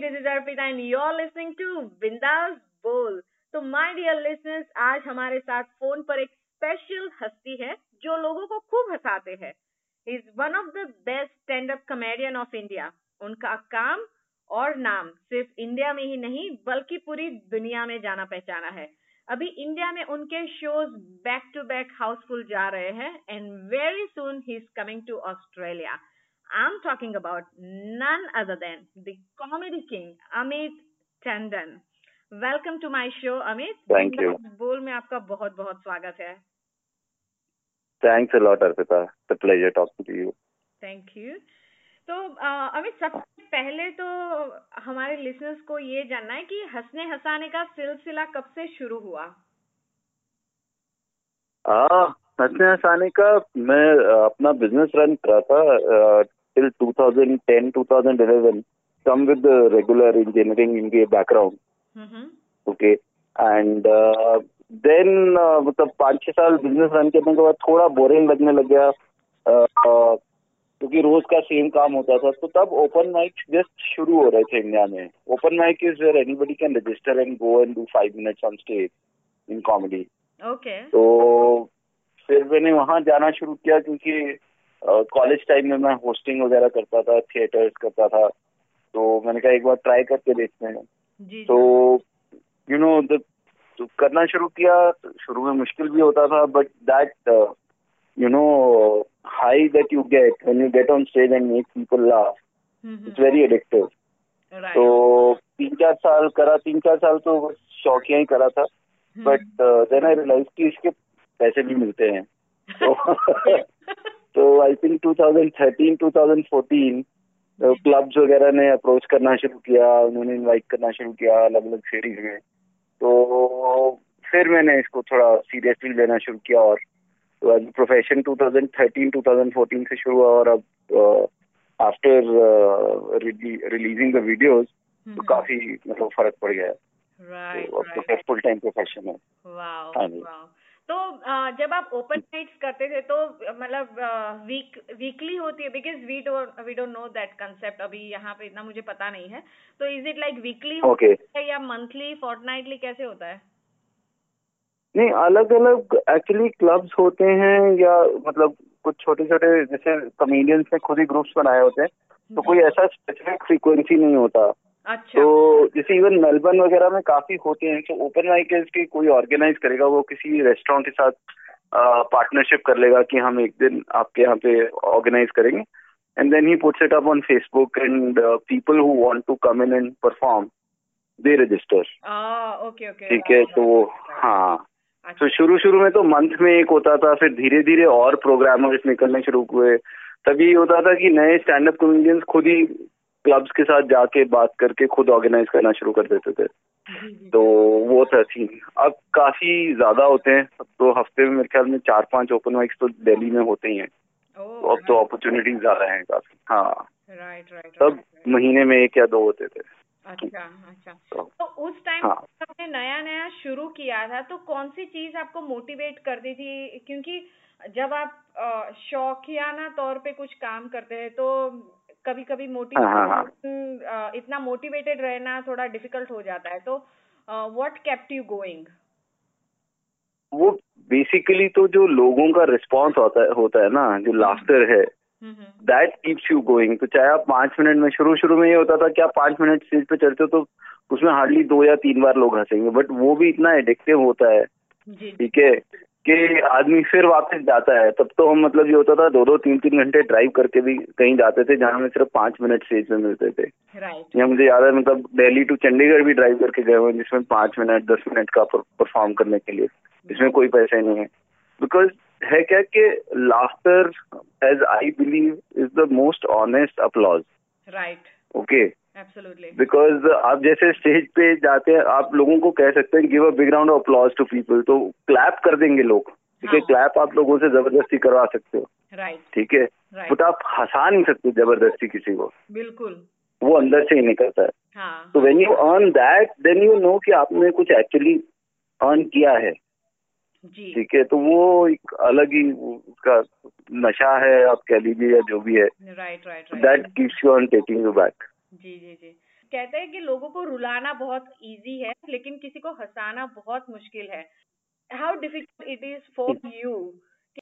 this is Arpita and you're listening to Bindas Bowl. तो my dear listeners आज हमारे साथ फ़ोन पर एक स्पेशल हस्ती है जो लोगों को खूब हंसाते हैं। Is one of the best stand up comedian of India उनका काम और नाम सिर्फ़ इंडिया में ही नहीं, बल्कि पूरी दुनिया में जाना पहचाना है। अभी इंडिया में उनके shows back to back housefull जा रहे हैं and very soon he is coming to Australia I'm talking about none other than the comedy king, Amit Tandon. Welcome to my show, Amit. Thank you. बोल में आपका बहुत बहुत स्वागत है Thanks a lot, Arpita. It's a pleasure talking to you. Thank you. तो अमित सबसे पहले तो हमारे लिसनर्स को ये जानना है कि हंसने हंसाने का सिलसिला कब से शुरू हुआ आ, हंसने हंसाने का मैं अपना बिज़नेस रन करा था till 2010, 2011, come with the regular engineering in the background. Mm-hmm. Okay. And uh, then uh, मतलब पाँच छह साल बिज़नेस रन करने के बाद थोड़ा बोरिंग लगने लग गया क्योंकि रोज का सेम काम होता था तो तब ओपन माइक जस्ट शुरू हो रहे थे इंडिया में open mic is where anybody can register and go and do five minutes on stage in comedy okay तो फिर मैंने वहाँ जाना शुरू किया क्योंकि कॉलेज टाइम में मैं होस्टिंग वगैरह करता था थिएटर्स करता था। तो मैंने कहा एक बार ट्राई करके देखते हैं। तो यू नो तो करना शुरू किया शुरू में मुश्किल भी होता था but that you know high that you get when you get on stage and make people laugh it's very addictive तो तीन चार साल करा तीन चार साल तो बस शौकिया ही करा था। बट देन आई रियलाइज़ कि इसके पैसे भी मिलते हैं। तो तो आई थिंक 2013 2014 क्लब्स वगैरह ने अप्रोच करना शुरू किया उन्होंने इनवाइट करना शुरू किया अलग अलग सीरीज़ में। तो फिर मैंने इसको थोड़ा सीरियसली लेना शुरू किया और तो एज प्रोफेशन 2013 2014 से शुरू हुआ और अब आफ्टर रिलीजिंग द वीडियोस तो काफ़ी मतलब फ़र्क पड़ गया है। तो अब तो फुल टाइम प्रोफेशन है। हाँ जी। तो जब आप ओपन नाइट्स करते थे तो मतलब वीक वीकली होती है? Because we don't we don't know that concept अभी यहाँ पे इतना मुझे पता नहीं है। तो इज़ इट लाइक वीकली. है या मंथली फोर्टनाइटली कैसे होता है? नहीं अलग अलग एक्चुअली क्लब्स होते हैं या मतलब कुछ छोटे छोटे जैसे कमेडियंस ने खुद ही ग्रुप्स बनाए होते हैं। तो कोई ऐसा स्पेसिफिक फ्रीक्वेंसी नहीं होता। अच्छा। तो जैसे इवन मेलबर्न वगैरह में काफ़ी होते हैं तो ओपन माइक की कोई ऑर्गेनाइज करेगा वो किसी रेस्टोरेंट के साथ पार्टनरशिप कर लेगा कि हम एक दिन आपके यहाँ पे ऑर्गेनाइज करेंगे। And then he puts it up on Facebook and people who want to come in and perform they register ठीक है तो हाँ अच्छा। तो शुरू शुरू में तो मंथ में एक होता था फिर धीरे धीरे और प्रोग्रामर्स निकलने शुरू हुए। तभी होता था कि नए स्टैंड अप कॉमेडियंस खुद ही क्लब्स के साथ जाके बात करके खुद ऑर्गेनाइज करना शुरू कर देते थे। तो वो था सीन अब काफ़ी ज़्यादा होते हैं। अब तो हफ़्ते में मेरे ख्याल में चार पाँच ओपन माइक्स तो दिल्ली में होते ही हैं। तो अब तो अपॉर्चुनिटीज़ ज़्यादा हैं काफ़ी। हाँ। राइट राइट तब महीने में एक या दो होते थे। अच्छा अच्छा। तो, तो उस टाइम हाँ. आपने नया नया शुरू किया था तो कौन सी चीज़ आपको मोटिवेट करती थी? क्योंकि जब आप शौकियाना तौर पे कुछ काम करते हैं तो कभी कभी हाँ। इतना मोटिवेटेड रहना थोड़ा डिफ़िकल्ट हो जाता है। तो व्हाट केप्ट यू गोइंग वो बेसिकली तो जो लोगों का रिस्पॉन्स होता है होता है ना जो लाफ्टर हम्म। है दैट कीप्स यू गोइंग तो चाहे आप पाँच मिनट में शुरू शुरू में ये होता था कि आप पाँच मिनट स्टेज पे चलते हो तो उसमें हार्डली दो या तीन बार लोग हंसेंगे बट वो भी इतना एडिक्टिव होता है। ठीक है? कि आदमी फिर वापस जाता है तब तो हम मतलब ये होता था दो दो तीन तीन घंटे ड्राइव करके भी कहीं जाते थे जहाँ हमें सिर्फ़ पाँच मिनट स्टेज में मिलते थे। या मुझे याद है मतलब दिल्ली टू चंडीगढ़ भी ड्राइव करके गए हुए जिसमें पाँच मिनट दस मिनट का परफॉर्म करने के लिए। इसमें कोई पैसे नहीं है। बिकॉज़ है क्या कि laughter as I believe is the most honest applause right okay because आप जैसे स्टेज पे जाते हैं आप लोगों को कह सकते हैं give a big round of applause to people तो क्लैप कर देंगे लोग ठीक है? हाँ. क्लैप आप लोगों से ज़बरदस्ती करवा सकते हो राइट ठीक है? बट आप हंसा नहीं सकते ज़बरदस्ती किसी को। बिल्कुल। वो अंदर से ही निकलता है। तो when you earn that then you know कि आपने कुछ एक्चुअली अर्न किया है। ठीक है? तो वो एक अलग ही उसका नशा है आप कह लीजिए या जो भी है। Right right that keeps you on taking you back जी जी जी। कहते हैं कि लोगों को रुलाना बहुत इजी है लेकिन किसी को हंसाना बहुत मुश्किल है। How difficult it is for you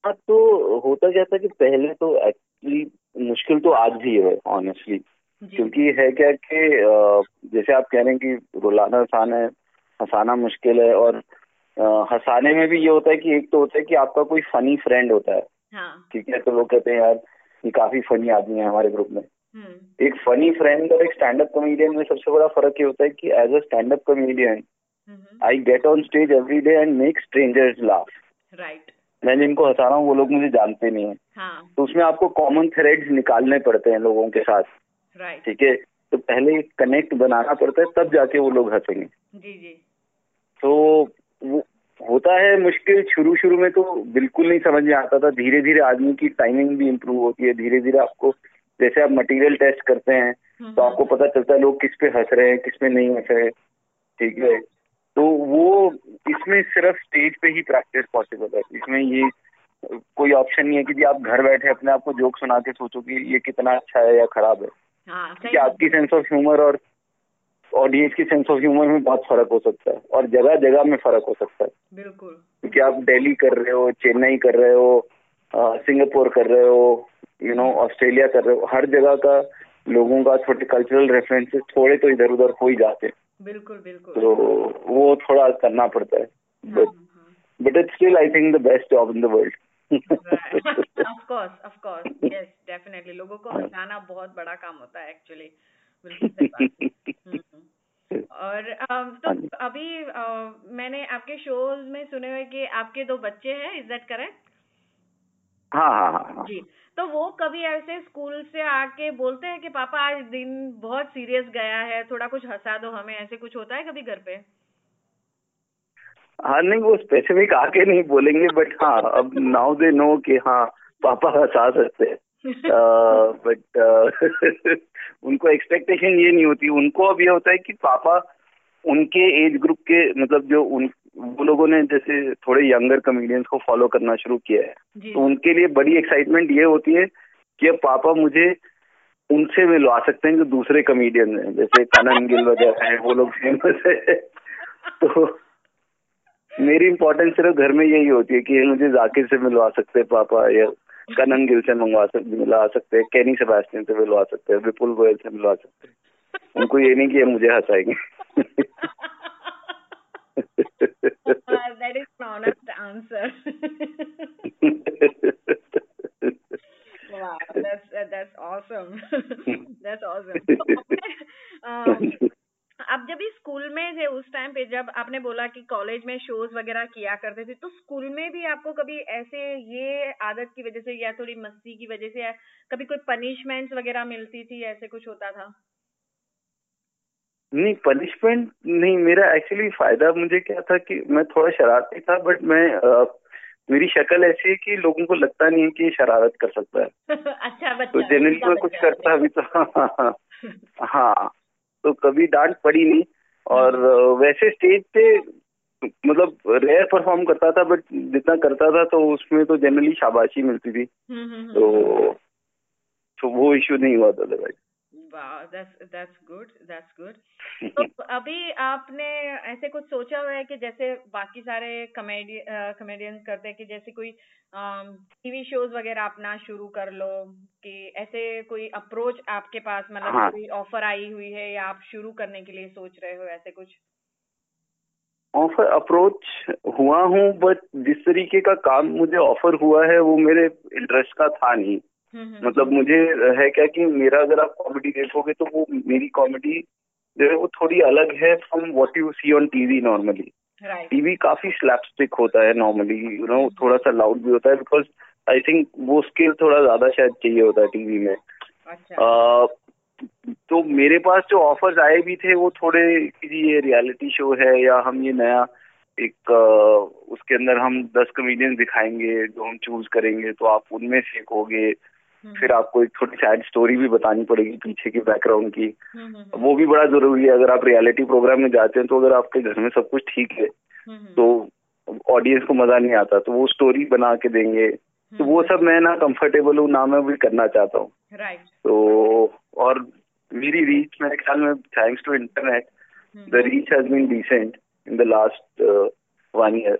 हाँ तो होता क्या था कि पहले तो एक्चुअली मुश्किल तो आज भी है ऑनेस्टली क्योंकि है क्या कि जैसे आप कह रहे हैं कि रुलाना आसान है हंसाना मुश्किल है और हंसाने में भी ये होता है कि एक तो होता है कि आपका कोई फनी फ्रेंड होता है। ठीक हाँ। ठीक है तो लोग कहते हैं यार ये काफ़ी फनी आदमी है हमारे ग्रुप में। हम्म। फनी फ्रेंड और एक स्टैंड अप कॉमेडियन में सबसे बड़ा फ़र्क ये होता है कि as a stand up comedian I get on stage every day and make strangers laugh right मैं जिनको हंसा रहा हूँ वो लोग मुझे जानते नहीं है। हाँ. तो उसमें आपको कॉमन थ्रेड्स निकालने पड़ते हैं लोगों के साथ। Right. ठीक है? तो पहले कनेक्ट बनाना पड़ता है तब जाके वो लोग हंसेंगे। जी जी। तो वो होता है मुश्किल शुरू शुरू में तो बिल्कुल नहीं समझ में आता था। धीरे धीरे आदमी की टाइमिंग भी इम्प्रूव होती है। धीरे धीरे आपको जैसे आप मटेरियल टेस्ट करते हैं हम्म, तो आपको हम्म। पता चलता है लोग किस पे हंस रहे हैं किस पे नहीं हंस रहे ठीक है? तो वो इसमें सिर्फ़ स्टेज पे ही प्रैक्टिस पॉसिबल है। इसमें ये कोई ऑप्शन नहीं है कि जी आप घर बैठे अपने आप को जोक सुना के सोचो कि ये कितना अच्छा है या खराब है। हाँ, क्योंकि आपकी सेंस ऑफ़ ह्यूमर और ऑडियंस की सेंस ऑफ़ ह्यूमर में बहुत फ़र्क हो सकता है और जगह जगह में फ़र्क हो सकता है। बिल्कुल। क्योंकि आप दिल्ली कर रहे हो चेन्नई कर रहे हो सिंगापुर कर रहे हो यू नो ऑस्ट्रेलिया कर रहे हो। हर जगह का लोगों का छोटे कल्चरल रेफरेंसेस थोड़े तो इधर उधर हो ही जाते बिल्कुल बिल्कुल। तो वो थोड़ा करना पड़ता है। But but it's still I think the best job in the world of course of course yes definitely लोगों को हंसाना बहुत बड़ा काम होता है एक्चुअली बिल्कुल हम्म। और तो हाँ अभी मैंने आपके शोज़ में सुने हुए कि आपके दो बच्चे हैं इज़ दैट करेक्ट हाँ हाँ हाँ, हाँ। जी तो वो कभी ऐसे स्कूल से आके बोलते हैं कि पापा आज दिन बहुत सीरियस गया है थोड़ा कुछ हंसा दो हमें ऐसे कुछ होता है कभी घर पे? हाँ नहीं वो स्पेसिफिक आके नहीं बोलेंगे बट हाँ अब नाउ दे नो कि हाँ पापा हंसा सकते हैं। बट उनको एक्सपेक्टेशन ये नहीं होती। उनको अब ये होता है कि पापा उनके एज ग्रुप के मतलब जो उन वो लोगों ने जैसे थोड़े यंगर कॉमेडियंस को फॉलो करना शुरू किया है। तो उनके लिए बड़ी एक्साइटमेंट ये होती है कि अब पापा मुझे उनसे मिलवा सकते हैं जो दूसरे कमेडियन हैं जैसे कनन गिल वगैरह हैं वो लोग फ़ेमस है। तो मेरी इम्पोर्टेंस सिर्फ़ घर में यही होती है कि मुझे जाकिर से मिलवा सकते हैं पापा या कनन गिल से मंगवा सकते मिलवा सकते हैं कैनी सेबास्टियन से मिलवा सकते हैं विपुल गोयल से मिलवा सकते हैं। उनको ये नहीं कि मुझे हंसाएँगे। that is an honest answer. wow, that's that's awesome. that's awesome. um, आप जब भी स्कूल में थे उस टाइम पे जब आपने बोला कि कॉलेज में शोज़ वगैरह किया करते थे तो स्कूल में भी आपको कभी ऐसे ये आदत की वजह से या थोड़ी मस्ती की वजह से या कभी कोई पनिशमेंट्स वगैरह मिलती थी ऐसे कुछ होता था नहीं पनिशमेंट नहीं मेरा एक्चुअली फ़ायदा मुझे क्या था कि मैं थोड़ा शरारती था बट मैं आ, मेरी शक्ल ऐसी है कि लोगों को लगता नहीं है कि शरारत कर सकता है। अच्छा बच्चा, तो जनरली मैं कुछ करता अभी तो हाँ, हाँ हाँ हाँ तो कभी डांट पड़ी नहीं और हम्म। वैसे स्टेज पे मतलब रेयर परफॉर्म करता था बट जितना करता था तो उसमें तो जनरली शाबाशी मिलती थी। हम्म, हम्म, तो तो वो इश्यू नहीं हुआ था भाई दैट्स गुड दैट्स गुड तो अभी आपने ऐसे कुछ सोचा हुआ है कि जैसे बाकी सारे कमेडी कमेडियन करते हैं कि जैसे कोई टीवी शोज़ वगैरह अपना शुरू कर लो कि ऐसे कोई अप्रोच आपके पास मतलब हाँ. कोई ऑफ़र आई हुई है या आप शुरू करने के लिए सोच रहे हो ऐसे कुछ? ऑफ़र अप्रोच हुआ हूँ बट जिस तरीके का काम मुझे ऑफ़र हुआ है वो मेरे इंटरेस्ट का था नहीं। मतलब हम्म। मुझे है क्या कि मेरा अगर आप कॉमेडी देखोगे तो वो मेरी कॉमेडी जो है वो थोड़ी अलग है from what you see on TV normally TV काफ़ी स्लैपस्टिक होता है नॉर्मली यू नो थोड़ा सा लाउड भी होता है बिकॉज़ आई थिंक वो स्किल थोड़ा ज़्यादा शायद चाहिए होता है टीवी में अच्छा। तो मेरे पास जो ऑफर्स आए भी थे वो थोड़े कि ये रियलिटी शो है या हम ये नया एक उसके अंदर हम दस कॉमेडियंस दिखाएँगे जो हम चूज़ करेंगे तो आप उनमें सीखोगे हम्म। फिर आपको एक थोड़ी सैड स्टोरी भी बतानी पड़ेगी पीछे की बैकग्राउंड की। हम्म, हम्म, वो भी बड़ा ज़रूरी है। अगर आप रियलिटी प्रोग्राम में जाते हैं तो अगर आपके घर में सब कुछ ठीक है तो ऑडियंस को मज़ा नहीं आता तो वो स्टोरी बना के देंगे। तो वो सब मैं ना कंफर्टेबल हूँ ना मैं भी करना चाहता हूँ। तो और मेरी रीच मेरे ख्याल में thanks to internet the reach has been decent in the last one year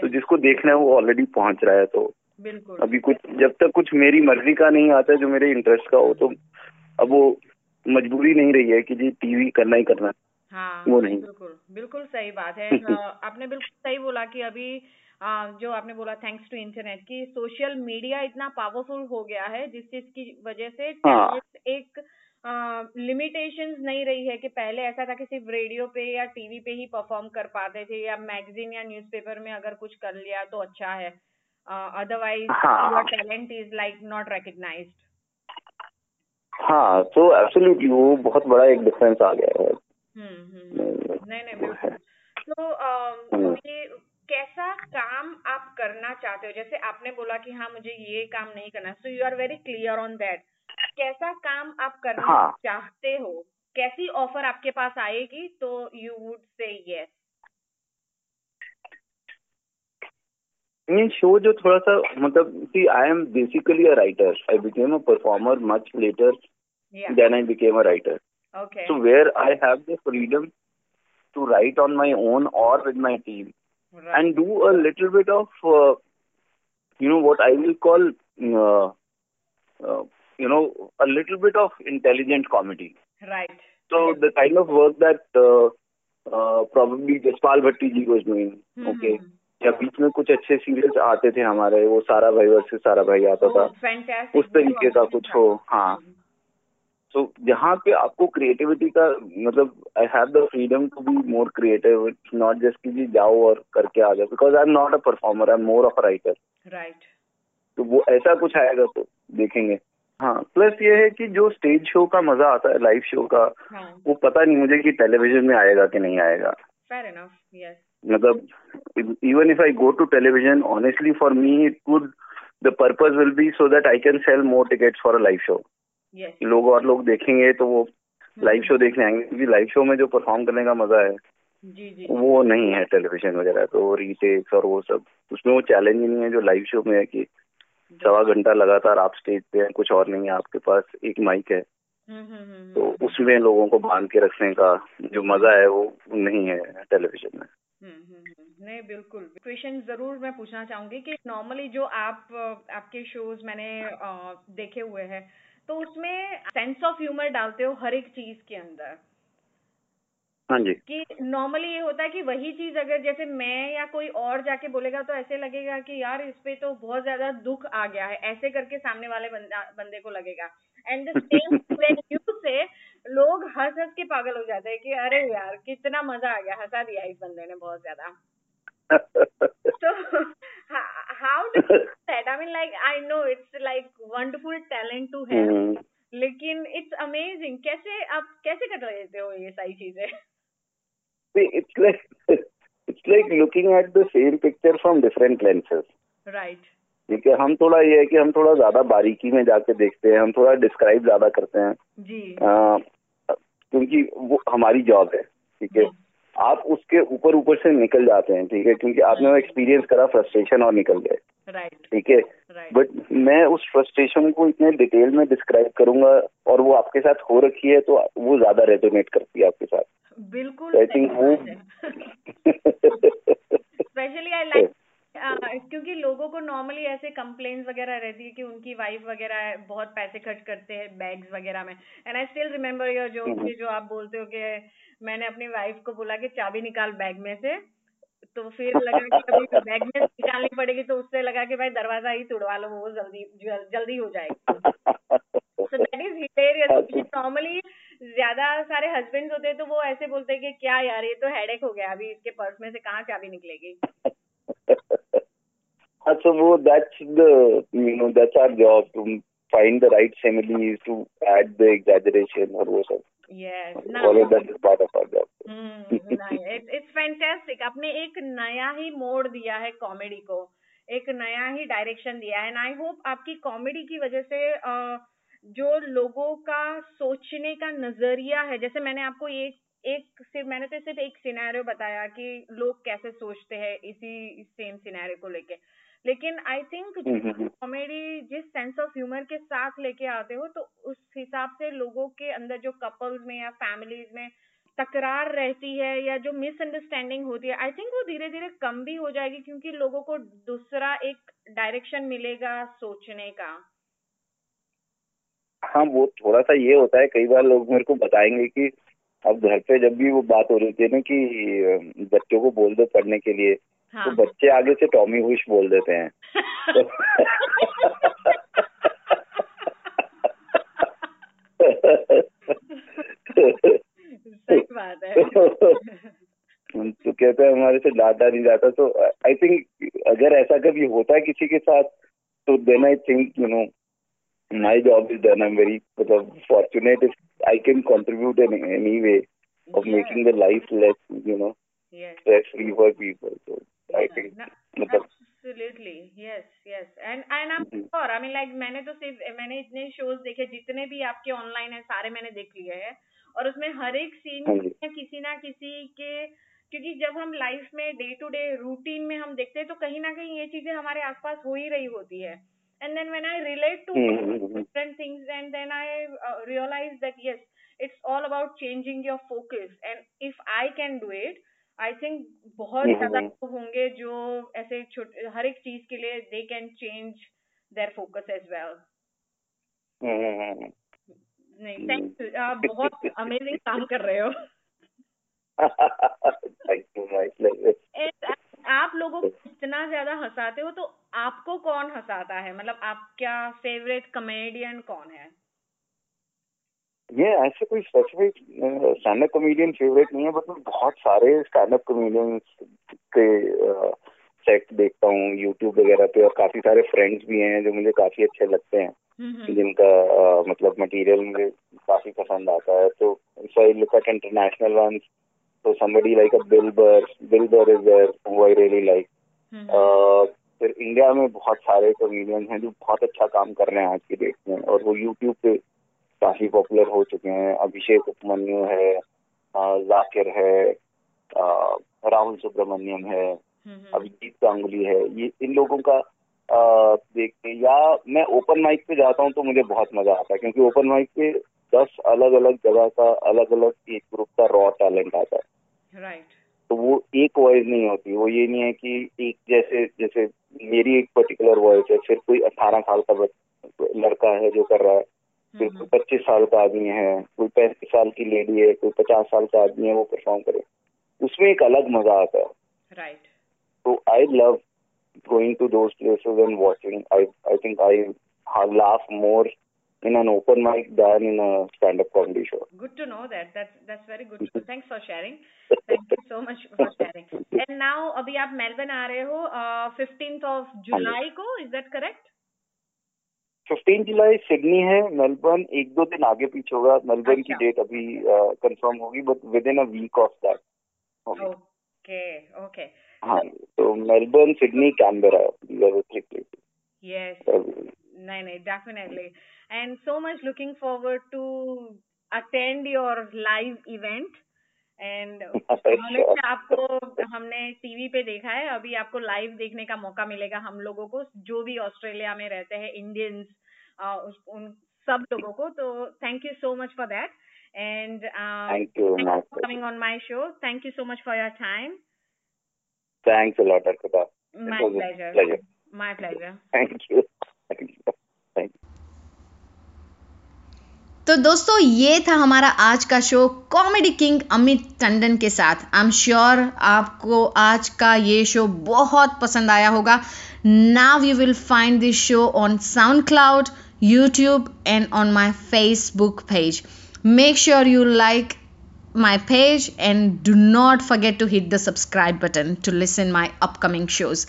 तो जिसको देखना है वो ऑलरेडी पहुँच रहा है तो बिल्कुल। अभी कुछ जब तक कुछ मेरी मर्ज़ी का नहीं आता जो मेरे इंटरेस्ट का हो तो अब वो मजबूरी नहीं रही है कि जी टीवी करना ही करना हाँ। वो नहीं। बिल्कुल बिल्कुल सही बात है। आपने बिल्कुल सही बोला कि अभी जो आपने बोला थैंक्स टू इंटरनेट की सोशल मीडिया इतना पावरफुल हो गया है जिस चीज़ की वजह से हाँ. एक लिमिटेशंस नहीं रही है कि पहले ऐसा था कि सिर्फ़ रेडियो पे या टीवी पे ही परफॉर्म कर पाते थे या मैगजीन या न्यूज़पेपर में अगर कुछ कर लिया तो अच्छा है। Otherwise your talent is like not recognised हाँ तो एब्सोल्युटली वो बहुत बड़ा एक डिफरेंस आ गया है। हम्म, हम्म, हम्म। नहीं नहीं बिल्कुल। तो ये कैसा काम आप करना चाहते हो? जैसे आपने बोला कि हाँ मुझे ये काम नहीं करना so you are very clear on that कैसा काम आप करना हाँ. चाहते हो? कैसी ऑफ़र आपके पास आएगी? तो you would say yes mean show जो थोड़ा सा मतलब see I am basically a writer I became a performer much later than I became a writer okay so where i have the freedom to write on my own or with my team right. and do a little bit of uh, you know what i will call uh, uh, you know a little bit of intelligent comedy right so right. the kind of work that uh, uh, probably Jaspal Bhatti ji was doing mm-hmm. okay या बीच में कुछ अच्छे serials आते थे हमारे वो सारा भाई वर्सेस सारा भाई आता था। Oh, उस तरीके का कुछ हो हाँ। तो जहाँ पे आपको क्रिएटिविटी का मतलब I have the freedom to be more creative not just कि जी जाओ और करके आ जाओ because I am not a performer I am more of writer right तो वो ऐसा कुछ आएगा तो देखेंगे। हाँ प्लस ये है कि जो स्टेज शो का मज़ा आता है लाइव शो का हाँ. वो पता नहीं मुझे कि टेलीविज़न में आएगा कि नहीं आएगा। Fair enough, yes. मतलब even if I go to television, honestly for me it would the purpose will be so that I can sell more tickets for a live show. Yes. लोग और लोग देखेंगे तो वो लाइव शो देखने आएँगे क्योंकि लाइव शो में जो परफॉर्म करने का मज़ा है जी जी वो नहीं है टेलीविज़न वगैरह तो रीटेक्स और वो सब उसमें वो चैलेंज नहीं है जो लाइव शो में है कि सवा घंटा लगातार आप स्टेज पे हैं कुछ और नहीं है आपके पास एक माइक है हम्म, हम्म, हम्म, तो उसमें लोगों को बाँध के रखने का जो मज़ा है वो नहीं है टेलीविज़न में। नहीं बिल्कुल। क्वेश्चन ज़रूर मैं पूछना चाहूँगी कि नॉर्मली जो आप आपके शोज़ मैंने देखे हुए हैं तो उसमें सेंस ऑफ़ ह्यूमर डालते हो हर एक चीज़ के अंदर। हाँ जी। कि नॉर्मली ये होता है कि वही चीज़ अगर जैसे मैं या कोई और जाके बोलेगा तो ऐसे लगेगा कि यार इस पे तो बहुत ज़्यादा दुख आ गया है ऐसे करके सामने वाले बंदा बंदे को लगेगा। एंड द सेम यू से लोग हंस हंस के पागल हो जाते हैं कि अरे यार कितना मज़ा आ गया हंसा दिया इस बंदे ने बहुत ज़्यादा। So how do you that? I mean like i know it's like wonderful talent to have mm. लेकिन इट्स अमेजिंग कैसे आप कैसे कर लेते हो ये सारी चीज़ें? It's like it's like looking at the same picture from different lenses. Right. ठीक है हम थोड़ा ये है कि हम थोड़ा ज़्यादा बारीकी में जाके देखते हैं हम थोड़ा डिस्क्राइब ज़्यादा करते हैं। जी। आ, क्योंकि वो हमारी जॉब है ठीक है? आप उसके ऊपर ऊपर से निकल जाते हैं ठीक है? क्योंकि आपने वो एक्सपीरियंस करा फ्रस्ट्रेशन और निकल गए। राइट ठीक है? बट मैं उस फ्रस्ट्रेशन को इतने डिटेल में डिस्क्राइब करूँगा और वो आपके साथ हो रखी है तो वो ज़्यादा रेजोनेट करती है आपके साथ। बिल्कुल आई थिंक वो स्पेशली आई लाइक क्योंकि लोगों को नॉर्मली ऐसे कंप्लेन वगैरह रहती है कि उनकी वाइफ वगैरह बहुत पैसे खर्च करते हैं बैग्स वगैरह में। And I still remember your जो जो आप बोलते हो कि मैंने अपनी वाइफ को बोला कि चाबी निकाल बैग में से। तो फिर लगा कि अभी बैग में निकालनी पड़ेगी तो उससे लगा कि भाई दरवाज़ा ही तोड़वा लो वो जल्दी जल्दी हो जाएगी। So that is hilarious normally ज़्यादा सारे हस्बैंड्स होते हैं तो वो ऐसे बोलते हैं कि क्या यार ये तो हेडेक हो गया अभी इसके पर्स में से कहाँ क्या भी निकलेगी? अच्छा वो that's the you know that's our job to find the right similes to add the exaggeration और वो सब आपने एक नया ही मोड़ दिया है कॉमेडी को एक नया ही डायरेक्शन दिया है एंड आई होप आपकी कॉमेडी की वजह से जो लोगों का सोचने का नज़रिया है जैसे मैंने आपको एक एक सिर्फ़ मैंने तो सिर्फ़ एक सिनेरियो बताया कि लोग कैसे सोचते हैं इसी सेम सिनेरियो को लेके। लेकिन आई थिंक कॉमेडी जिस सेंस ऑफ़ ह्यूमर के साथ लेके आते हो तो उस हिसाब से लोगों के अंदर जो कपल्स में या फैमिलीज़ में तकरार रहती है या जो मिसअंडरस्टैंडिंग होती है आई थिंक वो धीरे धीरे कम भी हो जाएगी क्योंकि लोगों को दूसरा एक डायरेक्शन मिलेगा सोचने का। हाँ वो थोड़ा सा ये होता है कई बार लोग मेरे को बताएँगे कि अब घर पे जब भी वो बात हो रही थी ना कि बच्चों को बोल दो पढ़ने के लिए हाँ. तो बच्चे आगे से टॉमी हुश बोल देते हैं सही बात है तो कहते हैं हमारे से डाटा नहीं जाता तो आई थिंक अगर ऐसा कभी होता है किसी के साथ तो then I think you know my job is done. I'm very fortunate if I can contribute in any way of yeah. making the life less, you know, yes. stress free for people. So yeah. I think. No, absolutely yes yes and and I'm mm-hmm. sure I mean like मैंने तो सिर्फ़ मैंने इतने shows देखे जितने भी आपके online है सारे मैंने देख लिए हैं और उसमें हर एक सीन किसी ना किसी के क्योंकि जब हम लाइफ में डे टू डे रूटीन में हम देखते हैं तो कहीं ना कहीं ये चीज़ें हमारे आसपास हो ही रही होती है and then when i relate to mm-hmm. different things and then i uh, realize that yes it's all about changing your focus and if i can do it I think बहुत ज़्यादा लोग होंगे जो ऐसे छोटे हर एक चीज़ के लिए they can change their focus as well नहीं थैंक यू आप बहुत अमेजिंग काम कर रहे हो थैंक यू आप लोगों को इतना ज़्यादा हंसाते हो तो आपको कौन हंसाता है? मतलब आपका फेवरेट कॉमेडियन कौन है? ये ऐसे कोई specific stand up comedian favourite नहीं है बट मैं बहुत सारे स्टैंड अप कॉमेडियन के सेट देखता हूँ यूट्यूब वगैरह पे और काफ़ी सारे फ्रेंड्स भी हैं जो मुझे काफ़ी अच्छे लगते हैं। हम्म। जिनका आ, मतलब मटेरियल मुझे काफ़ी पसंद आता है। तो if I look at international ones So somebody like a Bill Burr, Bill Burr is there who I really like. uh, फिर इंडिया में बहुत सारे कॉमेडियन हैं जो बहुत अच्छा काम कर रहे हैं आज की डेट में और वो यूट्यूब पे काफ़ी पॉपुलर हो चुके हैं। अभिषेक उपमन्यु है जाकिर है राहुल सुब्रमण्यम है अभिजीत गांगुली है। ये इन लोगों का देखते या मैं ओपन माइक पे जाता हूँ तो मुझे बहुत मज़ा आता है क्योंकि ओपन माइक पे दस अलग अलग जगह का अलग अलग एक ग्रुप का रॉ टैलेंट आता है। राइट तो वो एक वॉइस नहीं होती। वो ये नहीं है कि एक जैसे जैसे मेरी एक पर्टिकुलर वॉइस है फिर कोई अठारह साल का लड़का है जो कर रहा है फिर कोई पच्चीस साल का आदमी है कोई पैंतीस साल की लेडी है कोई पचास साल का आदमी है वो परफॉर्म करे। उसमें एक अलग मज़ा आता है। राइट तो I love going to those places and watching I I think I laugh more in an open mic than in a stand-up comedy show. Good to know that. That's that's very good. So thanks for sharing. Thank you so much for sharing. And now, अभी आप Melbourne आ रहे हो fifteenth of July को is that correct fifteen July Sydney है Melbourne एक दो दिन आगे पीछे होगा मेलबर्न की डेट अभी कंफर्म होगी but within a week of that okay okay हाँ तो Melbourne Sydney Canberra three places yes नहीं नहीं definitely and so much looking forward to attend your live event and आपको हमने टीवी पे देखा है अभी आपको लाइव देखने का मौका मिलेगा हम लोगों को जो भी ऑस्ट्रेलिया में रहते हैं इंडियंस उन सब लोगों को तो thank you so much for that and coming on my show thank you so much for your time Thanks a lot, Arpita. My pleasure. pleasure. My pleasure. Thank you. तो दोस्तों, ये था हमारा आज का show comedy king Amit Tandon के साथ। I am sure आपको आज का ये शो बहुत पसंद आया होगा। Now you will find this show on SoundCloud YouTube and on my Facebook page make sure you like my page and do not forget to hit the subscribe button to listen my upcoming shows.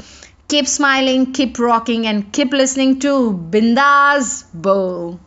Keep smiling keep rocking and keep listening to bindas bowl